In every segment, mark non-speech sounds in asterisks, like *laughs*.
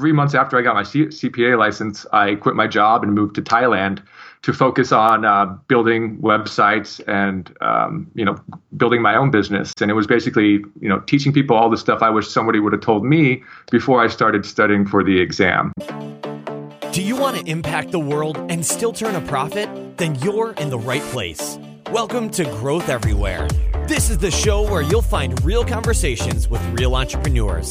three months after I got my C- CPA license, I quit my job and moved to Thailand to focus on uh, building websites and um, you know building my own business. And it was basically you know teaching people all the stuff I wish somebody would have told me before I started studying for the exam. Do you want to impact the world and still turn a profit? Then you're in the right place. Welcome to Growth Everywhere. This is the show where you'll find real conversations with real entrepreneurs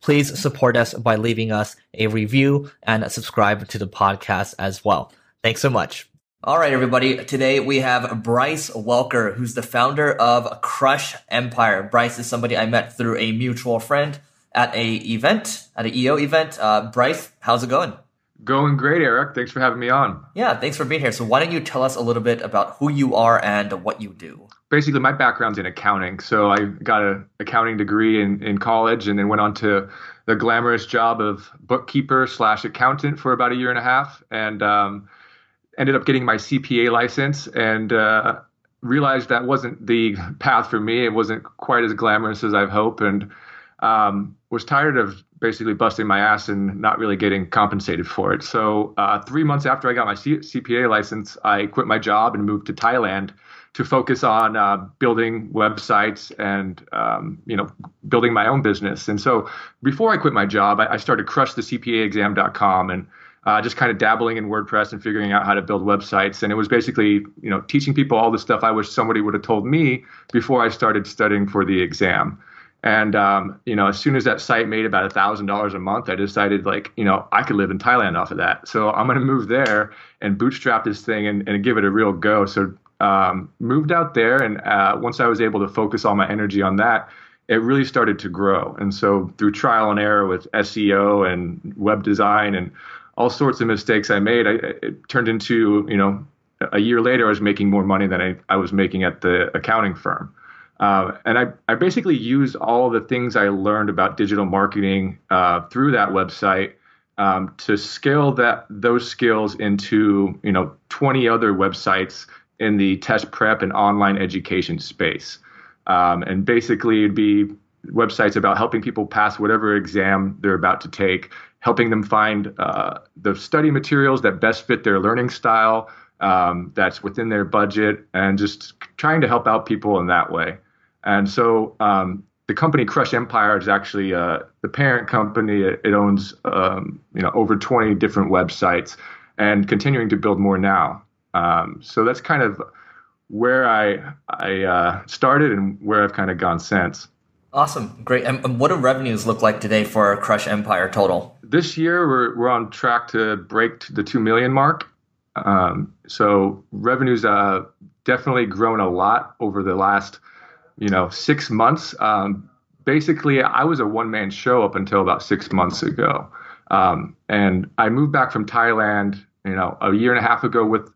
please support us by leaving us a review and subscribe to the podcast as well. Thanks so much. All right, everybody. Today we have Bryce Welker, who's the founder of Crush Empire. Bryce is somebody I met through a mutual friend at a event, at an EO event. Uh, Bryce, how's it going? Going great, Eric. Thanks for having me on. Yeah, thanks for being here. So, why don't you tell us a little bit about who you are and what you do? Basically, my background's in accounting. So, I got an accounting degree in, in college and then went on to the glamorous job of bookkeeper slash accountant for about a year and a half and um, ended up getting my CPA license and uh, realized that wasn't the *laughs* path for me. It wasn't quite as glamorous as I've hoped. And um, was tired of basically busting my ass and not really getting compensated for it. So uh, three months after I got my C- CPA license, I quit my job and moved to Thailand to focus on uh, building websites and um, you know building my own business. And so before I quit my job, I, I started crushthecpaexam.com and uh, just kind of dabbling in WordPress and figuring out how to build websites. And it was basically you know teaching people all the stuff I wish somebody would have told me before I started studying for the exam. And um, you know, as soon as that site made about a thousand dollars a month, I decided like, you know, I could live in Thailand off of that. So I'm going to move there and bootstrap this thing and, and give it a real go. So um, moved out there, and uh, once I was able to focus all my energy on that, it really started to grow. And so through trial and error with SEO and web design and all sorts of mistakes I made, I, it turned into you know a year later I was making more money than I, I was making at the accounting firm. Uh, and I, I basically used all the things I learned about digital marketing uh, through that website um, to scale that those skills into you know 20 other websites in the test prep and online education space. Um, and basically, it'd be websites about helping people pass whatever exam they're about to take, helping them find uh, the study materials that best fit their learning style, um, that's within their budget, and just trying to help out people in that way. And so um, the company Crush Empire is actually uh, the parent company. It, owns um, you know over 20 different websites and continuing to build more now. Um, so that's kind of where I I uh, started and where I've kind of gone since. Awesome, great. And what do revenues look like today for Crush Empire total? This year we're we're on track to break the two million mark. Um, so revenues uh, definitely grown a lot over the last you know, six months. Um, basically, I was a one man show up until about six months ago. Um, and I moved back from Thailand, you know, a year and a half ago with,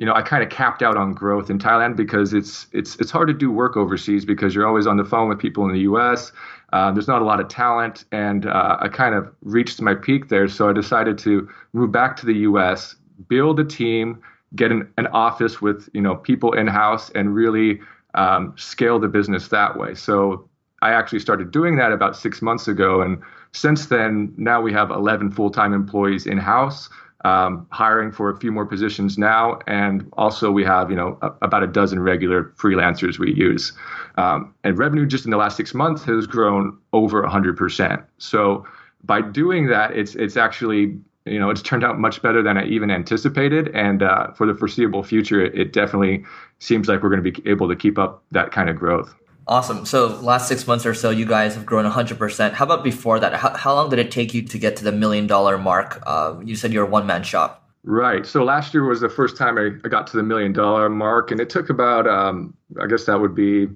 you know, I kind of capped out on growth in Thailand because it's it's it's hard to do work overseas because you're always on the phone with people in the U.S. Uh, there's not a lot of talent, and uh, I kind of reached my peak there. So I decided to move back to the U.S., build a team, get an, an office with you know people in house, and really um, scale the business that way. So I actually started doing that about six months ago. And since then, now we have 11 full time employees in house. Um, hiring for a few more positions now, and also we have you know a, about a dozen regular freelancers we use. Um, and revenue just in the last six months has grown over 100%. So by doing that, it's it's actually you know, it's turned out much better than I even anticipated. And uh, for the foreseeable future, it, it definitely seems like we're going to be able to keep up that kind of growth. Awesome. So last six months or so, you guys have grown 100%. How about before that? How, how long did it take you to get to the million dollar mark? Uh, you said you're a one man shop. Right. So last year was the first time I, I got to the million dollar mark, and it took about, um, I guess that would be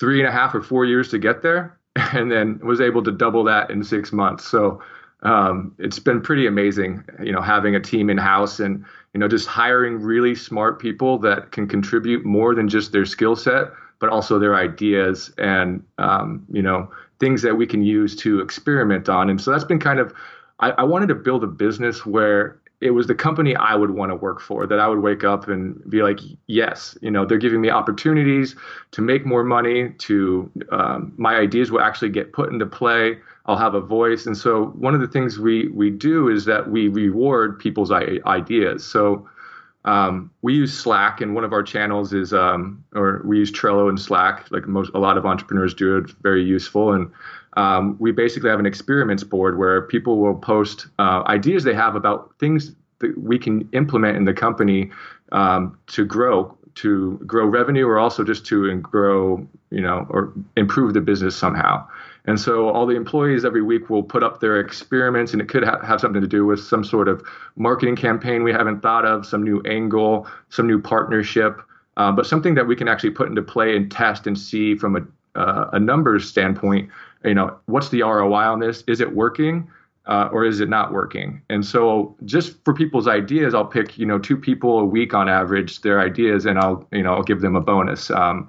three and a half or four years to get there, *laughs* and then was able to double that in six months. So um, it's been pretty amazing, you know, having a team in house and you know just hiring really smart people that can contribute more than just their skill set, but also their ideas and um, you know things that we can use to experiment on. And so that's been kind of I, I wanted to build a business where it was the company I would want to work for that I would wake up and be like, yes, you know, they're giving me opportunities to make more money, to um, my ideas will actually get put into play. I'll have a voice. And so one of the things we, we do is that we reward people's ideas. So um, we use Slack, and one of our channels is, um, or we use Trello and Slack, like most a lot of entrepreneurs do. It's very useful, and um, we basically have an experiments board where people will post uh, ideas they have about things that we can implement in the company um, to grow, to grow revenue, or also just to grow, you know, or improve the business somehow. And so all the employees every week will put up their experiments, and it could ha- have something to do with some sort of marketing campaign we haven't thought of, some new angle, some new partnership, uh, but something that we can actually put into play and test and see from a, uh, a numbers standpoint you know, what's the ROI on this? Is it working? Uh, or is it not working? And so, just for people's ideas, I'll pick you know two people a week on average their ideas, and I'll you know I'll give them a bonus. Um,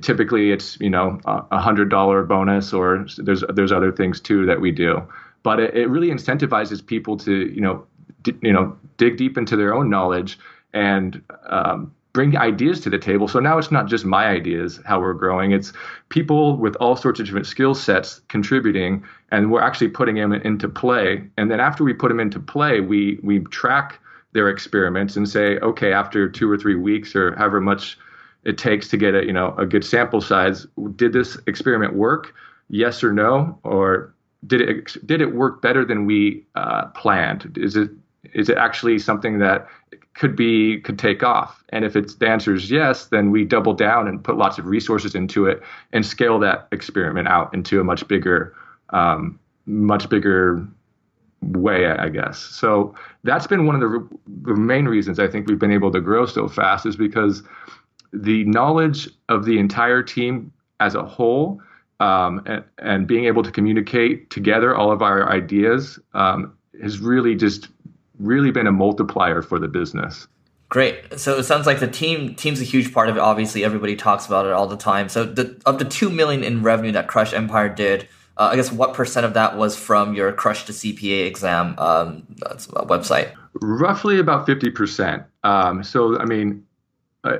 typically, it's you know a hundred dollar bonus, or there's there's other things too that we do. But it, it really incentivizes people to you know d- you know dig deep into their own knowledge and um, bring ideas to the table. So now it's not just my ideas how we're growing. It's people with all sorts of different skill sets contributing, and we're actually putting them into play. And then after we put them into play, we we track their experiments and say, okay, after two or three weeks or however much it takes to get a you know a good sample size, did this experiment work? Yes or no, or did it did it work better than we uh, planned? Is it is it actually something that could be could take off and if it's the answer is yes then we double down and put lots of resources into it and scale that experiment out into a much bigger um, much bigger way i guess so that's been one of the, the main reasons i think we've been able to grow so fast is because the knowledge of the entire team as a whole um, and, and, being able to communicate together all of our ideas um, has really just really been a multiplier for the business. Great. So it sounds like the team team's a huge part of it. Obviously, everybody talks about it all the time. So the, of the two million in revenue that Crush Empire did, uh, I guess what percent of that was from your Crush the CPA exam um, website? Roughly about fifty percent. Um, so I mean, uh,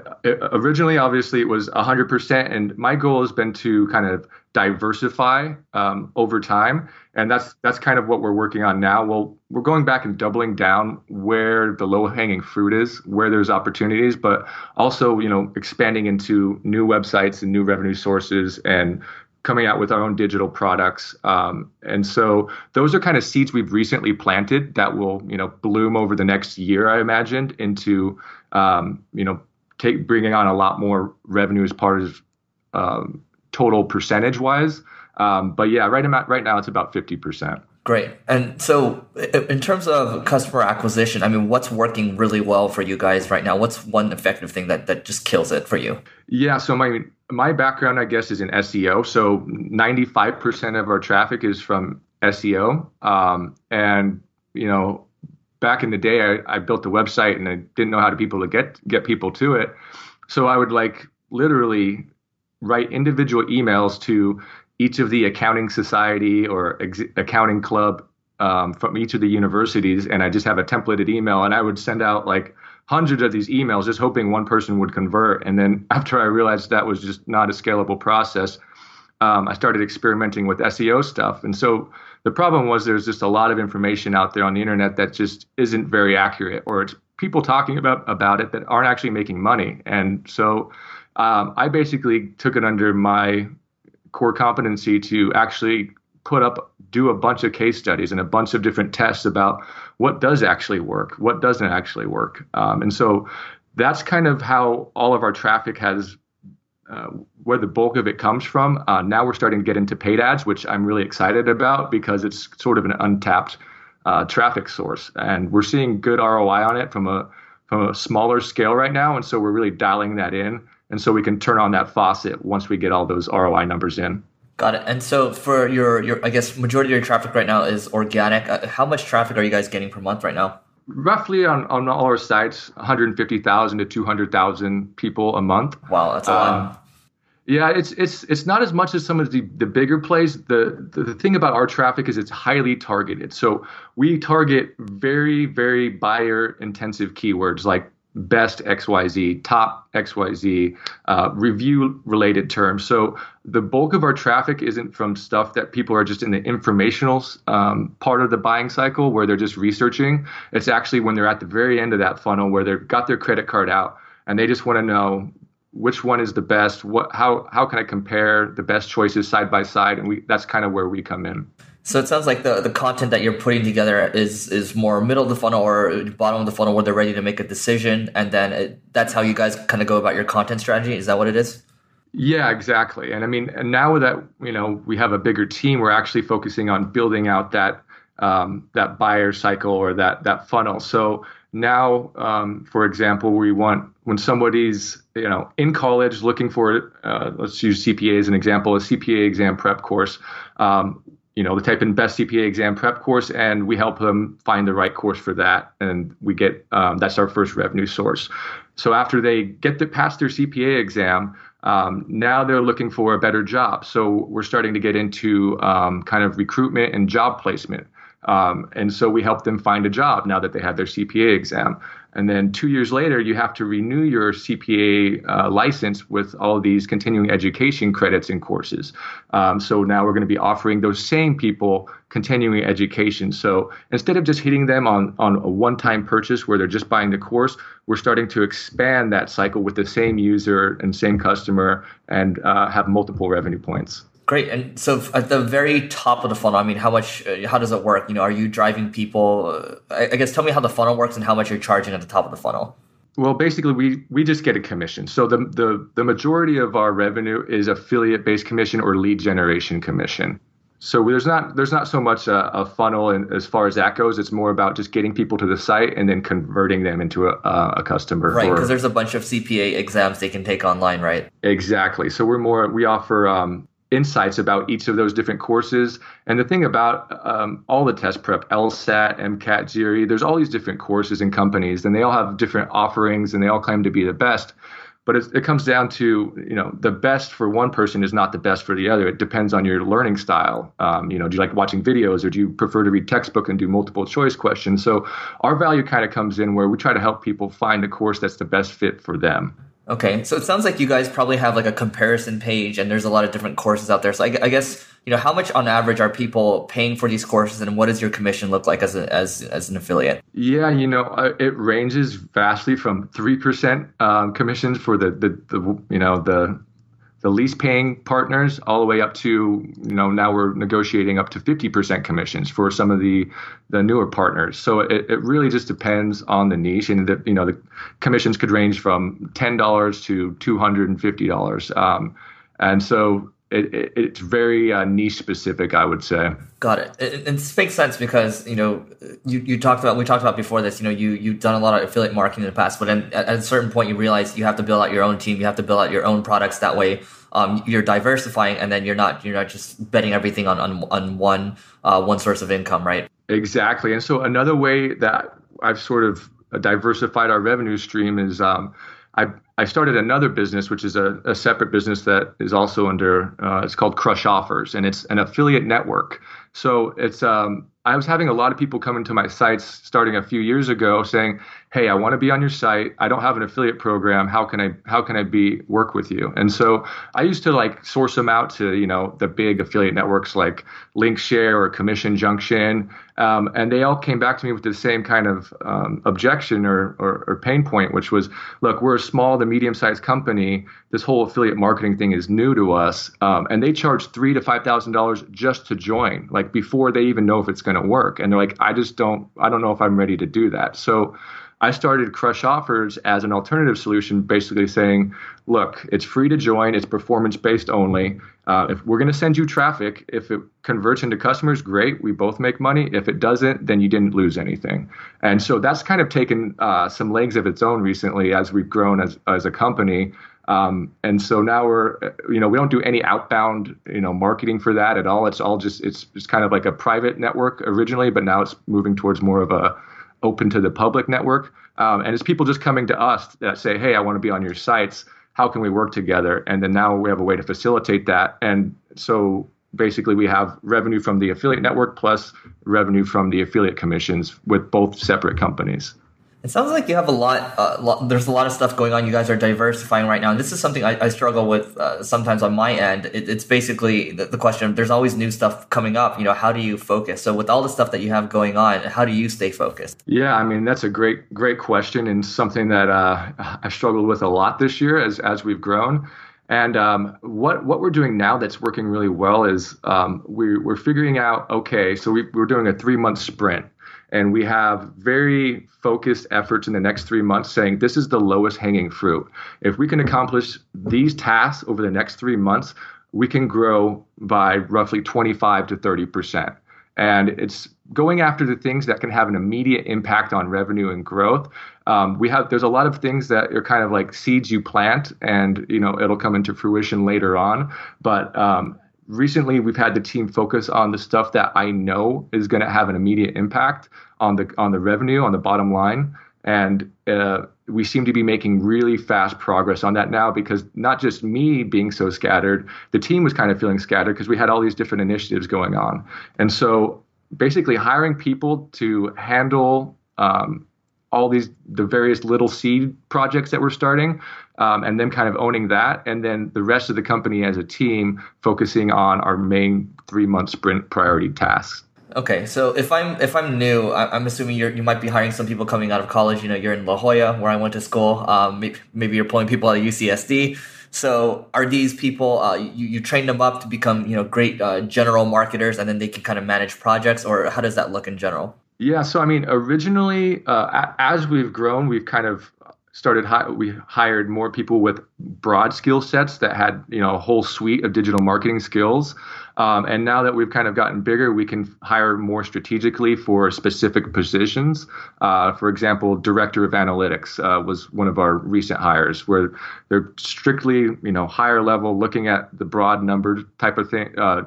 originally, obviously, it was 100%. And my goal has been to kind of diversify um, over time. And that's that's kind of what we're working on now. Well, we're going back and doubling down where the low hanging fruit is, where there's opportunities, but also, you know, expanding into new websites and new revenue sources and coming out with our own digital products. Um, and so those are kind of seeds we've recently planted that will, you know, bloom over the next year, I imagined, into, um, you know, take bringing on a lot more revenue as part of um, total percentage wise. Um, but yeah, right about right now it's about fifty percent. Great. And so, in terms of customer acquisition, I mean, what's working really well for you guys right now? What's one effective thing that, that just kills it for you? Yeah. So, my my background, I guess, is in SEO. So, 95% of our traffic is from SEO. Um, and, you know, back in the day, I, I built a website and I didn't know how to people to get get people to it. So I would like literally write individual emails to each of the accounting society or ex- accounting club um, from each of the universities, and I just have a templated email, and I would send out like hundreds of these emails, just hoping one person would convert. And then *laughs* after I realized that was just not a scalable process, um, I started experimenting with SEO stuff, and so the problem was there's just a lot of information out there on the internet that just isn't very accurate, or it's people talking about about it that aren't actually making money. And so um, I basically took it under my core competency to actually put up, do a bunch of case studies and a bunch of different tests about what does actually work, what doesn't actually work. Um, and so that's kind of how all of our traffic has uh, where the bulk of it comes from. Uh, now we're starting to get into paid ads, which I'm really excited about because it's sort of an untapped uh, traffic source, and we're seeing good ROI on it from a from a smaller scale right now, and so we're really dialing that in, and so we can turn on that faucet once we get all those ROI numbers in. Got it. And so for your, your I guess majority of your traffic right now is organic. Uh, how much traffic are you guys getting per month right now? Roughly on, on all our sites, 150,000 to 200,000 people a month. Wow, that's a lot. Um, yeah, it's it's it's not as much as some of the, the bigger plays. The, the, the thing about our traffic is it's highly targeted. So we target very very buyer intensive keywords like best XYZ, top XYZ, uh, review related terms. So the bulk of our traffic isn't from stuff that people are just in the informational um, part of the buying cycle where they're just researching. It's actually when they're at the very end of that funnel where they've got their credit card out and they just want to know which one is the best what how how can i compare the best choices side by side and we that's kind of where we come in so it sounds like the, the content that you're putting together is is more middle of the funnel or bottom of the funnel where they're ready to make a decision, and then it, that's how you guys kind of go about your content strategy. Is that what it is? Yeah, exactly. And I mean, and now that you know we have a bigger team, we're actually focusing on building out that um, that buyer cycle or that that funnel. So now, um, for example, we want when somebody's you know in college looking for uh, let's use CPA as an example, a CPA exam prep course. Um, you know, they type in best CPA exam prep course, and we help them find the right course for that, and we get um, that's our first revenue source. So after they get the past their CPA exam, um, now they're looking for a better job. So we're starting to get into um, kind of recruitment and job placement. Um, and so we help them find a job now that they have their CPA exam. And then two years later, you have to renew your CPA uh, license with all these continuing education credits and courses. Um, so now we're going to be offering those same people continuing education. So instead of just hitting them on, on a one time purchase where they're just buying the course, we're starting to expand that cycle with the same user and same customer and uh, have multiple revenue points. Great. And so at the very top of the funnel, I mean, how much, uh, how does it work? You know, are you driving people? Uh, I, guess tell me how the funnel works and how much you're charging at the top of the funnel. Well, basically, we we just get a commission. So the the the majority of our revenue is affiliate based commission or lead generation commission. So there's not there's not so much a, a funnel, and as far as that goes, it's more about just getting people to the site and then converting them into a, a customer. Right, because there's a bunch of CPA exams they can take online, right? Exactly. So we're more we offer um, insights about each of those different courses. And the thing about um, all the test prep, LSAT, MCAT, GRE, there's all these different courses and companies, and they all have different offerings, and they all claim to be the best. But it, it comes down to, you know, the best for one person is not the best for the other. It depends on your learning style. Um, you know, do you like watching videos, or do you prefer to read textbook and do multiple choice questions? So our value kind of comes in where we try to help people find a course that's the best fit for them. Okay, so it sounds like you guys probably have like a comparison page, and there's a lot of different courses out there. So I, I, guess you know how much on average are people paying for these courses, and what does your commission look like as a, as as an affiliate? Yeah, you know, uh, it ranges vastly from three percent um, commissions for the, the the you know the the least paying partners all the way up to you know now we're negotiating up to 50% commissions for some of the the newer partners. So it, it really just depends on the niche and the you know the commissions could range from $10 to $250 um, and so it, it, it's very uh, niche specific, I would say. Got it. it. It makes sense because you know you, you talked about we talked about before this. You know you you've done a lot of affiliate marketing in the past, but at, at a certain point you realize you have to build out your own team. You have to build out your own products. That way, um, you're diversifying, and then you're not you're not just betting everything on on, on one uh, one source of income, right? Exactly. And so another way that I've sort of diversified our revenue stream is um, I I started another business, which is a, a separate business that is also under. Uh, it's called Crush Offers, and it's an affiliate network. So it's um, I was having a lot of people come into my sites starting a few years ago saying, "Hey, I want to be on your site. I don't have an affiliate program. How can I how can I be work with you?" And so I used to like source them out to you know the big affiliate networks like Linkshare or Commission Junction, um, and they all came back to me with the same kind of um, objection or, or, or pain point, which was, "Look, we're a small to medium sized company. This whole affiliate marketing thing is new to us, um, and they charge three to five thousand dollars just to join, like before they even know if it's going to work. And they're like, I just don't, I don't know if I'm ready to do that. So I started Crush Offers as an alternative solution, basically saying, look, it's free to join, it's performance based only. Uh, if we're going to send you traffic, if it converts into customers, great, we both make money. If it doesn't, then you didn't lose anything. And so that's kind of taken uh, some legs of its own recently as we've grown as, as a company. Um, and so now we're, you know, we don't do any outbound, you know, marketing for that at all. It's all just, it's just kind of like a private network originally, but now it's moving towards more of a open to the public network. Um, and it's people just coming to us that say, hey, I want to be on your sites. How can we work together? And then now we have a way to facilitate that. And so basically we have revenue from the affiliate network plus revenue from the affiliate commissions with both separate companies. It sounds like you have a lot, uh, There's a lot of stuff going on. You guys are diversifying right now, and this is something I, I struggle with uh, sometimes on my end. It, it's basically the, the, question: there's always new stuff coming up. You know, how do you focus? So, with all the stuff that you have going on, how do you stay focused? Yeah, I mean that's a great, great question, and something that uh, I've struggled with a lot this year as as we've grown. And um, what what we're doing now that's working really well is um, we, we're figuring out. Okay, so we, we're doing a three month sprint and we have very focused efforts in the next three months saying this is the lowest hanging fruit. If we can accomplish these tasks over the next three months, we can grow by roughly 25 to 30 percent. And it's going after the things that can have an immediate impact on revenue and growth. Um, we have there's a lot of things that are kind of like seeds you plant, and you know it'll come into fruition later on. But um, recently we've had the team focus on the stuff that I know is going to have an immediate impact on the on the revenue on the bottom line, and uh, we seem to be making really fast progress on that now because not just me being so scattered, the team was kind of feeling scattered because we had all these different initiatives going on, and so basically hiring people to handle um, all these the various little seed projects that we're starting um, and then kind of owning that. And then the rest of the company as a team focusing on our main three month sprint priority tasks. Okay so if i'm if i'm new i'm assuming you you might be hiring some people coming out of college. You know you're in la jolla where i went to school. Um, maybe you're pulling people out of ucsd so are these people uh, you, you train them up to become you know great uh, general marketers and then they can kind of manage projects or how does that look in general yeah, so I mean, originally, uh, as we've grown, we've kind of started. Hi- we hired more people with broad skill sets that had, you know, a whole suite of digital marketing skills. Um, and now that we've kind of gotten bigger, we can hire more strategically for specific positions. Uh, for example, director of analytics uh, was one of our recent hires, where they're strictly, you know, higher level, looking at the broad number type of thing, uh,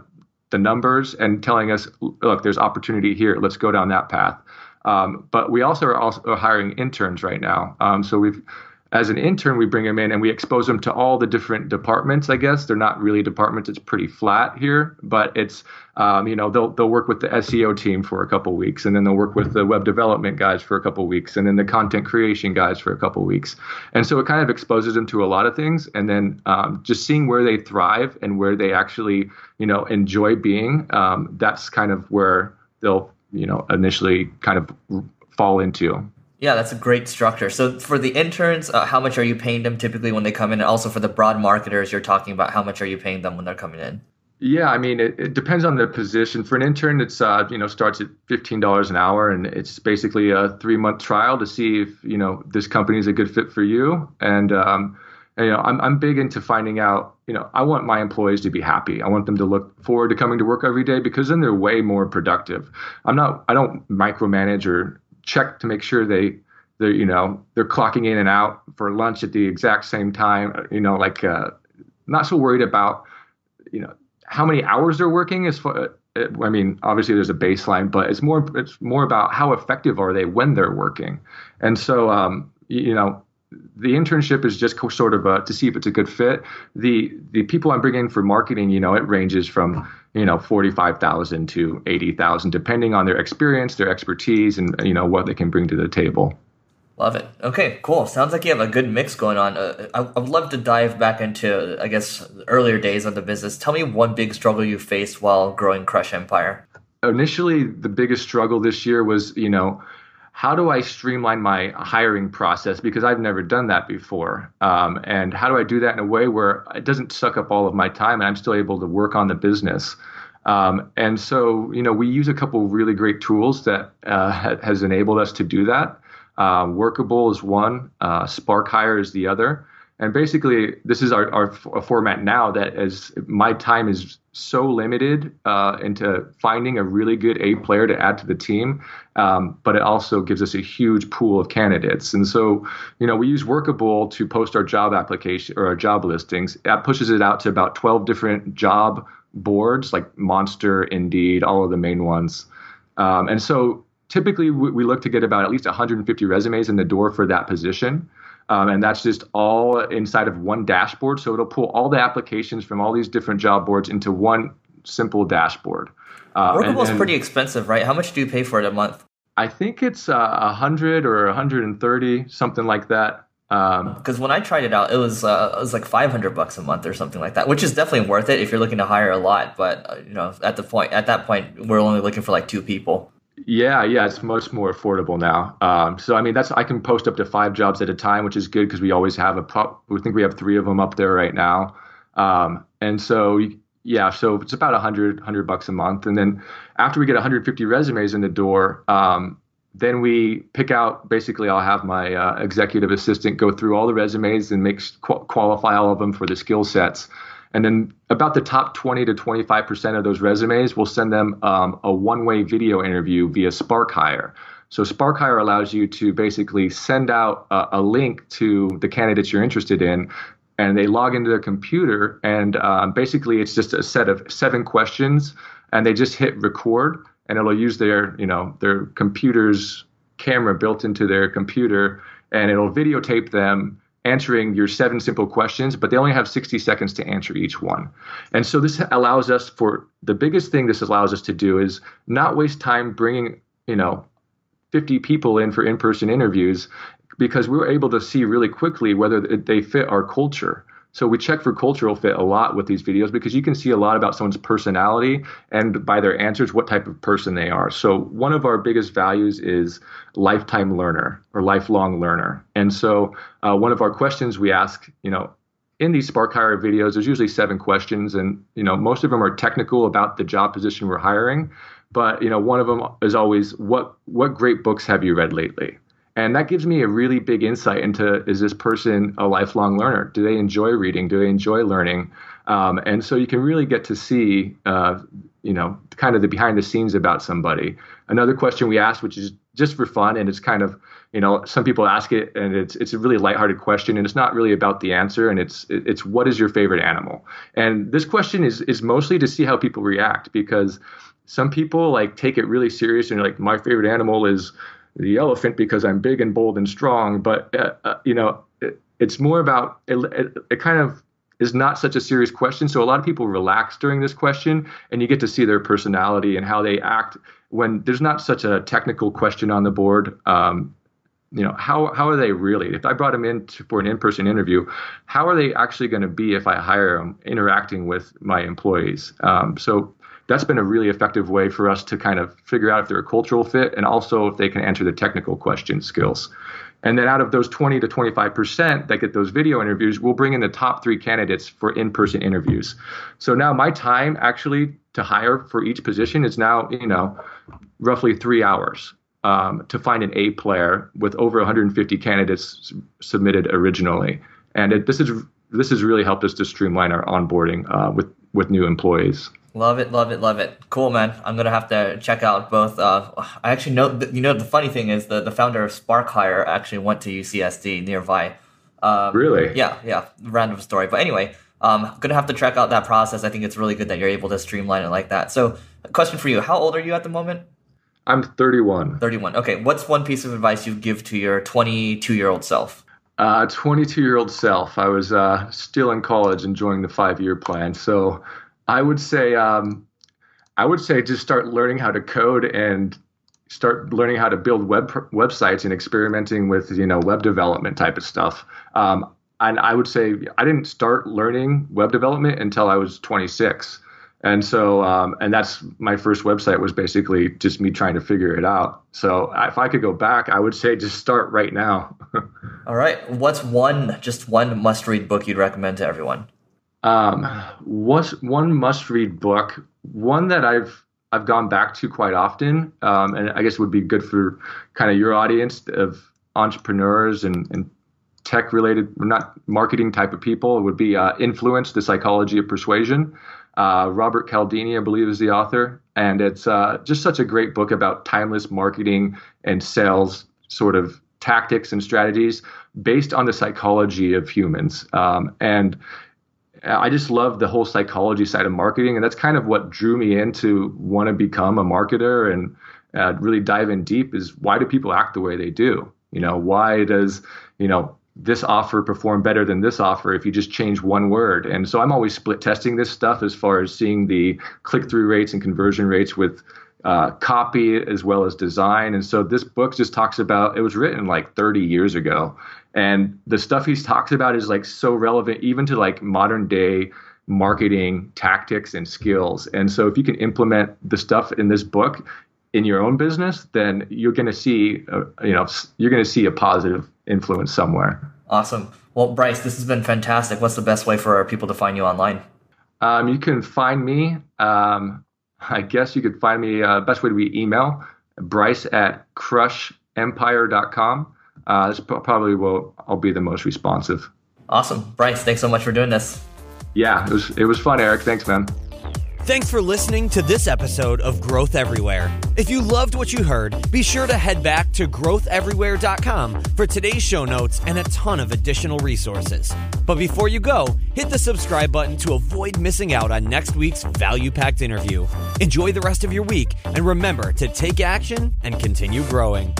the numbers and telling us, look, there's opportunity here. Let's go down that path. Um, but we also are also hiring interns right now. Um, so we've as an intern, we bring them in and we expose them to all the different departments. I guess they're not really departments; it's pretty flat here. But it's um, you know they'll they'll work with the SEO team for a couple weeks, and then they'll work with the web development guys for a couple weeks, and then the content creation guys for a couple weeks. And so it kind of exposes them to a lot of things, and then um, just seeing where they thrive and where they actually you know enjoy being. Um, that's kind of where they'll you know initially kind of fall into. Yeah, that's a great structure. So for the interns, uh, how much are you paying them typically when they come in? And also for the broad marketers, you're talking about how much are you paying them when they're coming in? Yeah, I mean, it, it depends on the position. For an intern, it's uh, you know starts at fifteen dollars an hour, and it's basically a three month trial to see if you know this company is a good fit for you. And, um, and you know, I'm I'm big into finding out. You know, I want my employees to be happy. I want them to look forward to coming to work every day because then they're way more productive. I'm not. I don't micromanage or check to make sure they they're you know they're clocking in and out for lunch at the exact same time you know like uh, not so worried about you know how many hours they're working as far uh, I mean, obviously there's a baseline, but it's more it's more about how effective are they when they're working, and so um, you know the internship is just sort of a, to see if it's a good fit. The the people I'm bringing for marketing, you know, it ranges from you know forty five thousand to eighty thousand, depending on their experience, their expertise, and you know what they can bring to the table. Love it. Okay, cool. Sounds like you have a good mix going on. Uh, I, I would love to dive back into, I guess, earlier days of the business. Tell me one big struggle you faced while growing Crush Empire. Initially, the biggest struggle this year was, you know, how do I streamline my hiring process because I've never done that before, um, and how do I do that in a way where it doesn't suck up all of my time and I'm still able to work on the business. Um, and so, you know, we use a couple really great tools that uh, has enabled us to do that. Uh, Workable is one, uh, Spark Hire is the other. And basically, this is our, our, format now that as my time is so limited uh, into finding a really good A player to add to the team, um, but it also gives us a huge pool of candidates. And so, you know, we use Workable to post our job application or our job listings. That pushes it out to about 12 different job boards like Monster, Indeed, all of the main ones. Um, and so typically we, we look to get about at least 150 resumes in the door for that position. Um, and that's just all inside of one dashboard. So it'll pull all the applications from all these different job boards into one simple dashboard. Uh, Workable is pretty expensive, right? How much do you pay for it a month? I think it's uh, a uh, hundred or 130, something like that. Because um, when I tried it out, it was uh, it was like 500 bucks a month or something like that, which is definitely worth it if you're looking to hire a lot. But uh, you know, at the point at that point, we're only looking for like two people. Yeah, yeah, it's much more affordable now. Um, so I mean, that's I can post up to five jobs at a time, which is good because we always have a. We think we have three of them up there right now, um, and so yeah, so it's about a hundred hundred bucks a month, and then after we get 150 resumes in the door, um, then we pick out. Basically, I'll have my uh, executive assistant go through all the resumes and make qualify all of them for the skill sets and then about the top 20 to 25% of those resumes, we'll send them um, a one way video interview via SparkHire. So SparkHire allows you to basically send out a, a, link to the candidates you're interested in, and they log into their computer, and um, basically it's just a set of seven questions, and they just hit record, and it'll use their you know their computer's camera built into their computer, and it'll videotape them answering your seven simple questions, but they only have 60 seconds to answer each one. And so this allows us for the biggest thing this allows us to do is not waste time bringing, you know, 50 people in for in-person interviews because we are able to see really quickly whether they fit our culture. So we check for cultural fit a lot with these videos because you can see a lot about someone's personality and by their answers what type of person they are. So one of our biggest values is lifetime learner or lifelong learner. And so uh, one of our questions we ask, you know, in these SparkHire videos, there's usually seven questions, and you know most of them are technical about the job position we're hiring. But you know one of them is always what what great books have you read lately? And that gives me a really big insight into is this person a lifelong learner? Do they enjoy reading? Do they enjoy learning? Um, and so you can really get to see, uh, you know, kind of the behind the scenes about somebody. Another question we asked, which is just for fun, and it's kind of, you know, some people ask it, and it's it's a really lighthearted question, and it's not really about the answer, and it's it's what is your favorite animal? And this question is is mostly to see how people react because some people like take it really serious and like my favorite animal is the elephant because I'm big and bold and strong. But uh, uh, you know, it, it's more about it, it, it, kind of is not such a serious question. So a lot of people relax during this question, and you get to see their personality and how they act when there's not such a technical question on the board. Um, you know how how are they really if i brought them in to, for an in-person interview how are they actually going to be if i hire them interacting with my employees um, so that's been a really effective way for us to kind of figure out if they're a cultural fit and also if they can answer the technical question skills. And then out of those 20 to 25% that get those video interviews, we'll bring in the top three candidates for in person interviews. So now my time actually to hire for each position is now, you know, roughly three hours um, to find an A player with over 150 candidates submitted originally. And it, this is this has really helped us to streamline our onboarding uh, with with new employees. Love it, love it, love it. Cool, man. I'm gonna have to check out both. Uh, I actually know. You know, the funny thing is the the founder of Spark Hire actually went to UCSD nearby. Um, really? Yeah, yeah. Random story, but anyway, um, I'm gonna have to check out that process. I think it's really good that you're able to streamline it like that. So, question for you: How old are you at the moment? I'm 31. 31. Okay. What's one piece of advice you'd give to your 22 year old self? Uh, 22 year old self. I was uh, still in college, enjoying the five year plan. So I would say um, I would say just start learning how to code and start learning how to build web websites and experimenting with you know web development type of stuff. Um, and I would say I didn't start learning web development until I was 26. And so, um, and that's my first website was basically just me trying to figure it out. So, if I could go back, I would say just start right now. *laughs* All right. What's one, just one must read book you'd recommend to everyone? Um, what's one must-read book? One that I've I've gone back to quite often, um, and I guess would be good for kind of your audience of entrepreneurs and, and tech related, not marketing type of people. It would be uh, Influence, the Psychology of Persuasion. Uh, Robert Cialdini, I believe, is the author. And it's uh, just such a great book about timeless marketing and sales sort of tactics and strategies based on the psychology of humans. Um, and I just love the whole psychology side of marketing. And that's kind of what drew me in to want to become a marketer and uh, really dive in deep is why do people act the way they do? You know, why does, you know, this offer perform better than this offer if you just change one word. And so I'm always split testing this stuff as far as seeing the click through rates and conversion rates with uh, copy as well as design. And so this book just talks about it was written like 30 years ago. And the stuff he's talks about is like so relevant even to like modern day marketing tactics and skills. And so if you can implement the stuff in this book in your own business, then you're going to see, uh, you know, you're going to see a positive influence somewhere. Awesome. Well, Bryce, this has been fantastic. What's the best way for our people to find you online? Um, you can find me. Um, I guess you could find me. Uh, best way to be email Bryce at crushempire.com. Uh, this probably will. I'll be the most responsive. Awesome, Bryce. Thanks so much for doing this. Yeah, it was it was fun, Eric. Thanks, man. Thanks for listening to this episode of Growth Everywhere. If you loved what you heard, be sure to head back to growtheverywhere.com for today's show notes and a ton of additional resources. But before you go, hit the subscribe button to avoid missing out on next week's value packed interview. Enjoy the rest of your week and remember to take action and continue growing.